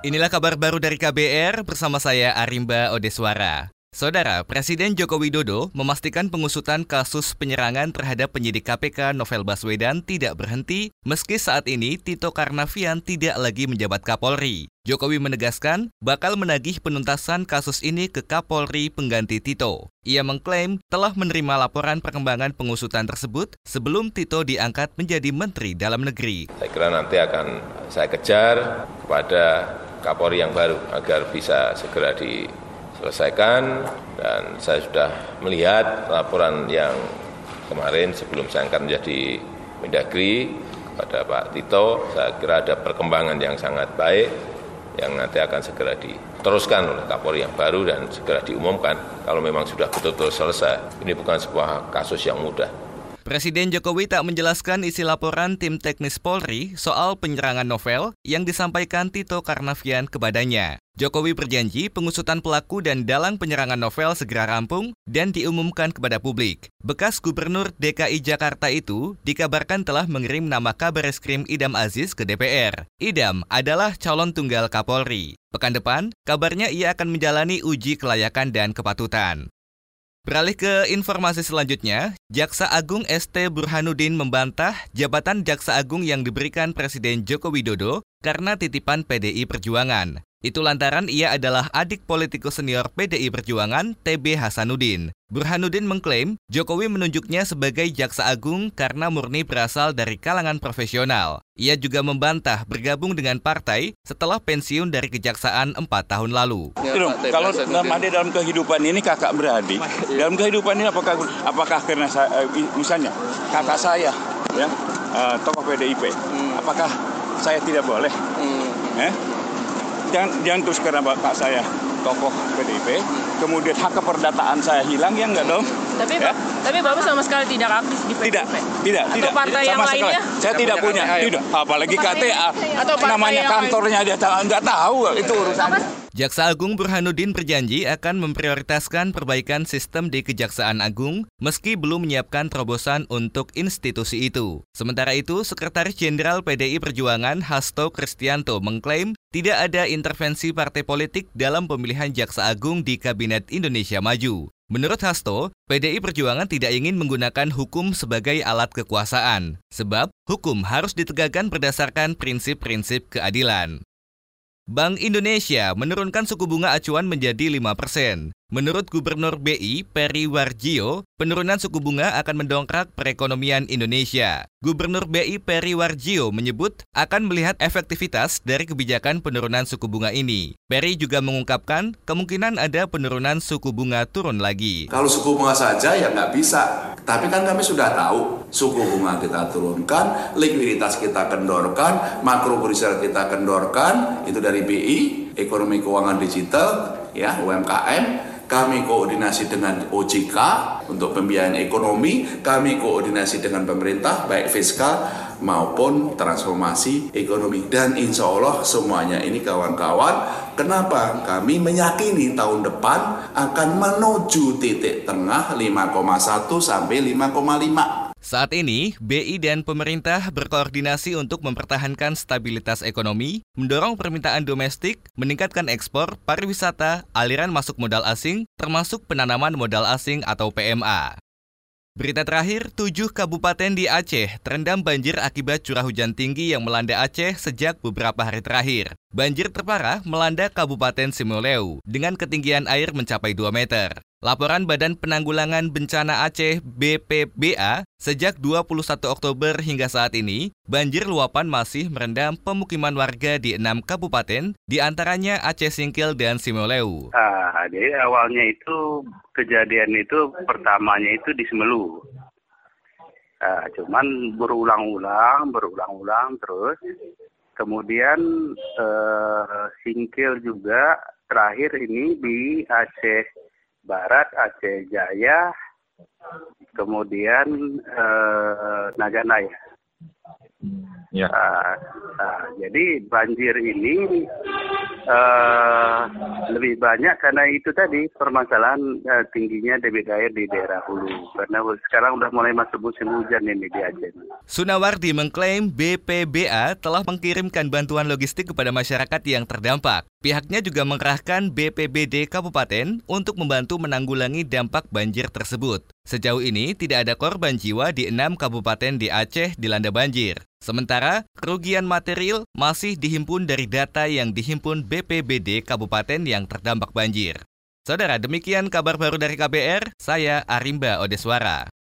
Inilah kabar baru dari KBR bersama saya Arimba Odeswara. Saudara, Presiden Joko Widodo memastikan pengusutan kasus penyerangan terhadap penyidik KPK Novel Baswedan tidak berhenti meski saat ini Tito Karnavian tidak lagi menjabat Kapolri. Jokowi menegaskan bakal menagih penuntasan kasus ini ke Kapolri pengganti Tito. Ia mengklaim telah menerima laporan perkembangan pengusutan tersebut sebelum Tito diangkat menjadi Menteri Dalam Negeri. Saya kira nanti akan saya kejar kepada Kapolri yang baru agar bisa segera diselesaikan dan saya sudah melihat laporan yang kemarin sebelum saya angkat menjadi Mendagri kepada Pak Tito, saya kira ada perkembangan yang sangat baik yang nanti akan segera diteruskan oleh Kapolri yang baru dan segera diumumkan kalau memang sudah betul-betul selesai. Ini bukan sebuah kasus yang mudah. Presiden Jokowi tak menjelaskan isi laporan tim teknis Polri soal penyerangan novel yang disampaikan Tito Karnavian kepadanya. Jokowi berjanji pengusutan pelaku dan dalang penyerangan novel segera rampung dan diumumkan kepada publik. Bekas Gubernur DKI Jakarta itu dikabarkan telah mengirim nama kabar eskrim Idam Aziz ke DPR. Idam adalah calon tunggal Kapolri. Pekan depan, kabarnya ia akan menjalani uji kelayakan dan kepatutan. Beralih ke informasi selanjutnya, Jaksa Agung ST Burhanuddin membantah jabatan Jaksa Agung yang diberikan Presiden Joko Widodo karena titipan PDI Perjuangan. Itu lantaran ia adalah adik politikus senior PDI Perjuangan TB Hasanuddin. Burhanuddin mengklaim Jokowi menunjuknya sebagai jaksa agung karena murni berasal dari kalangan profesional. Ia juga membantah bergabung dengan partai setelah pensiun dari kejaksaan empat tahun lalu. Ya, kalau dalam ada dalam kehidupan ini kakak beradik, dalam kehidupan ini apakah apakah karena saya, eh, misalnya kakak saya ya uh, tokoh PDIP, hmm. apakah saya tidak boleh? Hmm. Eh? jangan, jangan terus karena bapak saya tokoh PDIP, kemudian hak keperdataan saya hilang ya enggak dong? Tapi ya? tapi bapak sama sekali tidak aktif di PDIP. Tidak, tidak, Atau tidak. partai sama yang sekali. lainnya? Saya tidak punya, tidak. Apalagi KTA, atau namanya kantornya dia nggak tahu itu urusan. Jaksa Agung Burhanuddin berjanji akan memprioritaskan perbaikan sistem di Kejaksaan Agung meski belum menyiapkan terobosan untuk institusi itu. Sementara itu, Sekretaris Jenderal PDI Perjuangan Hasto Kristianto mengklaim tidak ada intervensi partai politik dalam pemilihan Jaksa Agung di Kabinet Indonesia Maju. Menurut Hasto, PDI Perjuangan tidak ingin menggunakan hukum sebagai alat kekuasaan, sebab hukum harus ditegakkan berdasarkan prinsip-prinsip keadilan. Bank Indonesia menurunkan suku bunga acuan menjadi 5%. Menurut Gubernur BI, Peri Warjio, penurunan suku bunga akan mendongkrak perekonomian Indonesia. Gubernur BI Peri Warjio menyebut akan melihat efektivitas dari kebijakan penurunan suku bunga ini. Peri juga mengungkapkan kemungkinan ada penurunan suku bunga turun lagi. Kalau suku bunga saja ya nggak bisa. Tapi kan kami sudah tahu suku bunga kita turunkan, likuiditas kita kendorkan, makro kita kendorkan, itu dari BI, ekonomi keuangan digital, ya UMKM, kami koordinasi dengan OJK untuk pembiayaan ekonomi, kami koordinasi dengan pemerintah baik fiskal maupun transformasi ekonomi. Dan insya Allah semuanya ini kawan-kawan kenapa kami meyakini tahun depan akan menuju titik tengah 5,1 sampai 5,5 saat ini, BI dan pemerintah berkoordinasi untuk mempertahankan stabilitas ekonomi, mendorong permintaan domestik, meningkatkan ekspor, pariwisata, aliran masuk modal asing, termasuk penanaman modal asing atau PMA. Berita terakhir, tujuh kabupaten di Aceh terendam banjir akibat curah hujan tinggi yang melanda Aceh sejak beberapa hari terakhir. Banjir terparah melanda Kabupaten Simoleu dengan ketinggian air mencapai 2 meter. Laporan Badan Penanggulangan Bencana Aceh BPBA sejak 21 Oktober hingga saat ini, banjir luapan masih merendam pemukiman warga di enam kabupaten, di antaranya Aceh Singkil dan Simoleu. Ah, jadi awalnya itu kejadian itu pertamanya itu di Simelu. Ah, cuman berulang-ulang, berulang-ulang terus. Kemudian eh, Singkil juga terakhir ini di Aceh Barat, Aceh Jaya, kemudian eh, Naganaya. Ya. Uh, uh, jadi banjir ini uh, lebih banyak karena itu tadi permasalahan uh, tingginya debit air di daerah hulu. Karena sekarang udah mulai masuk musim hujan ini di Aceh. Sunawardi mengklaim BPBA telah mengirimkan bantuan logistik kepada masyarakat yang terdampak. Pihaknya juga mengerahkan BPBD Kabupaten untuk membantu menanggulangi dampak banjir tersebut. Sejauh ini tidak ada korban jiwa di enam kabupaten di Aceh dilanda banjir. Sementara, kerugian material masih dihimpun dari data yang dihimpun BPBD Kabupaten yang terdampak banjir. Saudara, demikian kabar baru dari KBR, saya Arimba Odeswara.